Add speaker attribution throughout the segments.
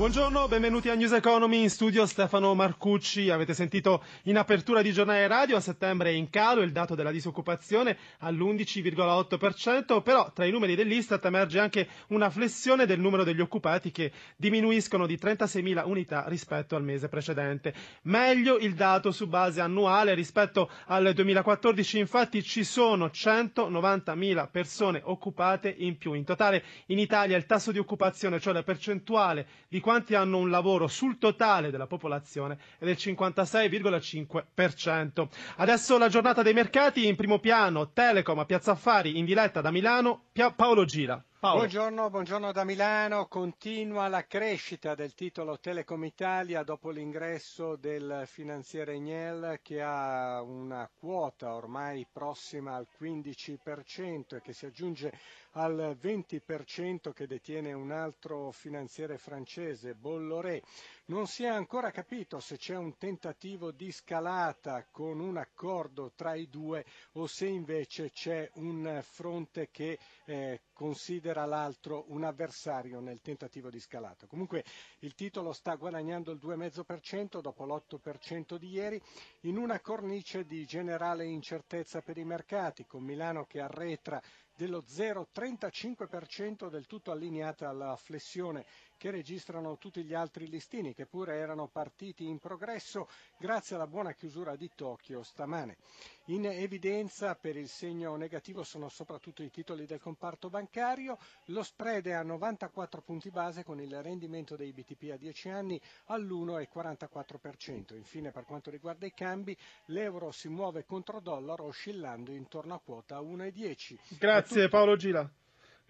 Speaker 1: Buongiorno, benvenuti a News Economy in studio Stefano Marcucci. Avete sentito in apertura di giornale radio a settembre è in calo il dato della disoccupazione all'11,8%, però tra i numeri dell'Istat emerge anche una flessione del numero degli occupati che diminuiscono di 36.000 unità rispetto al mese precedente. Meglio il dato su base annuale rispetto al 2014, infatti ci sono 190.000 persone occupate in più. In totale in Italia il tasso di occupazione, cioè la percentuale di quanti hanno un lavoro sul totale della popolazione è del 56,5%. Adesso la giornata dei mercati in primo piano, Telecom a Piazza Affari in diretta da Milano, Paolo Gira.
Speaker 2: Paolo. Buongiorno, buongiorno, da Milano. Continua la crescita del titolo Telecom Italia dopo l'ingresso del finanziere Ignel che ha una quota ormai prossima al 15% e che si aggiunge al 20% che detiene un altro finanziere francese, Bolloré. Non si è ancora capito se c'è un tentativo di scalata con un accordo tra i due o se invece c'è un fronte che eh, considera l'altro un avversario nel tentativo di scalata. Comunque il titolo sta guadagnando il 2,5% dopo l'8% di ieri in una cornice di generale incertezza per i mercati, con Milano che arretra dello 0,35% del tutto allineata alla flessione che registrano tutti gli altri listini che pure erano partiti in progresso grazie alla buona chiusura di Tokyo stamane. In evidenza per il segno negativo sono soprattutto i titoli del comparto bancario, lo spread è a 94 punti base con il rendimento dei BTP a 10 anni all'1,44%. Infine per quanto riguarda i cambi, l'euro si muove contro dollaro oscillando intorno a quota 1,10.
Speaker 1: Grazie Paolo Gila.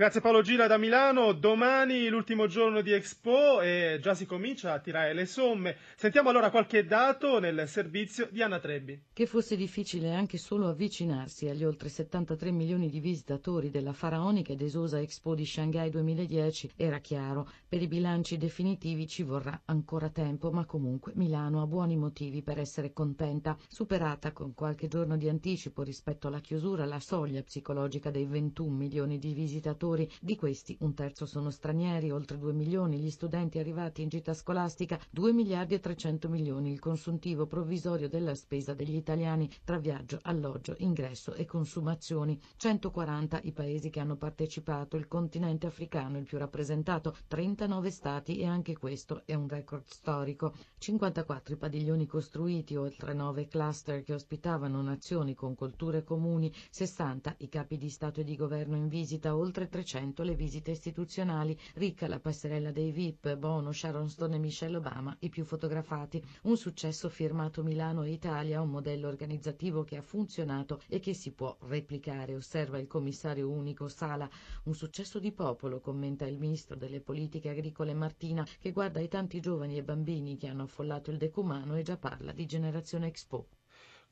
Speaker 1: Grazie Paolo Gira da Milano, domani l'ultimo giorno di Expo e già si comincia a tirare le somme. Sentiamo allora qualche dato nel servizio di Anna Trebbi.
Speaker 3: Che fosse difficile anche solo avvicinarsi agli oltre 73 milioni di visitatori della faraonica ed esosa Expo di Shanghai 2010 era chiaro. Per i bilanci definitivi ci vorrà ancora tempo, ma comunque Milano ha buoni motivi per essere contenta. Superata con qualche giorno di anticipo rispetto alla chiusura la soglia psicologica dei 21 milioni di visitatori lavoratori, di questi un terzo sono stranieri, oltre 2 milioni gli studenti arrivati in gita scolastica, 2 miliardi e 300 milioni il consuntivo provvisorio della spesa degli italiani tra viaggio, alloggio, ingresso e consumazioni. 140 i paesi che hanno partecipato, il continente africano il più rappresentato, 39 stati e anche questo è un record storico. 54 i padiglioni costruiti, oltre 9 cluster che ospitavano nazioni con culture comuni, 60 i capi di Stato e di governo in visita, oltre 300 300 le visite istituzionali, ricca la passerella dei VIP, Bono, Sharon Stone e Michelle Obama, i più fotografati. Un successo firmato Milano e Italia, un modello organizzativo che ha funzionato e che si può replicare, osserva il commissario unico Sala. Un successo di popolo, commenta il ministro delle politiche agricole Martina, che guarda i tanti giovani e bambini che hanno affollato il decumano e già parla di generazione Expo.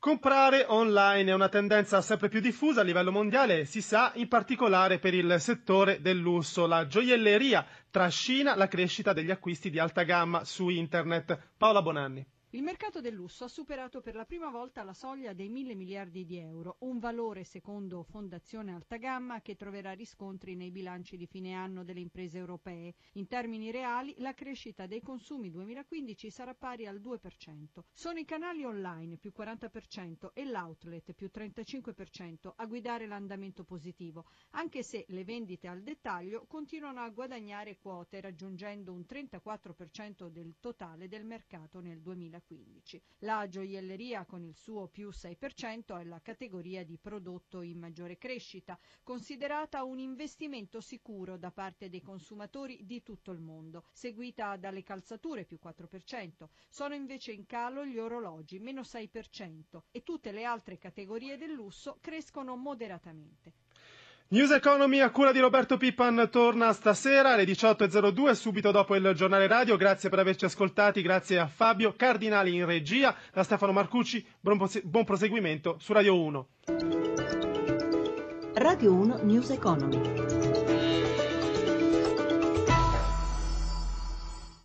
Speaker 1: Comprare online è una tendenza sempre più diffusa a livello mondiale, si sa, in particolare per il settore del lusso. La gioielleria trascina la crescita degli acquisti di alta gamma su internet. Paola Bonanni.
Speaker 4: Il mercato del lusso ha superato per la prima volta la soglia dei mille miliardi di euro, un valore secondo Fondazione Alta Gamma che troverà riscontri nei bilanci di fine anno delle imprese europee. In termini reali la crescita dei consumi 2015 sarà pari al 2%. Sono i canali online più 40% e l'outlet più 35% a guidare l'andamento positivo, anche se le vendite al dettaglio continuano a guadagnare quote raggiungendo un 34% del totale del mercato nel 2015. 2015. La gioielleria con il suo più 6% è la categoria di prodotto in maggiore crescita, considerata un investimento sicuro da parte dei consumatori di tutto il mondo, seguita dalle calzature più 4%. Sono invece in calo gli orologi meno 6% e tutte le altre categorie del lusso crescono moderatamente.
Speaker 1: News Economy a cura di Roberto Pippan torna stasera alle 18.02 subito dopo il giornale radio. Grazie per averci ascoltati, grazie a Fabio Cardinali in regia, da Stefano Marcucci, buon proseguimento su Radio 1.
Speaker 5: Radio 1 News Economy.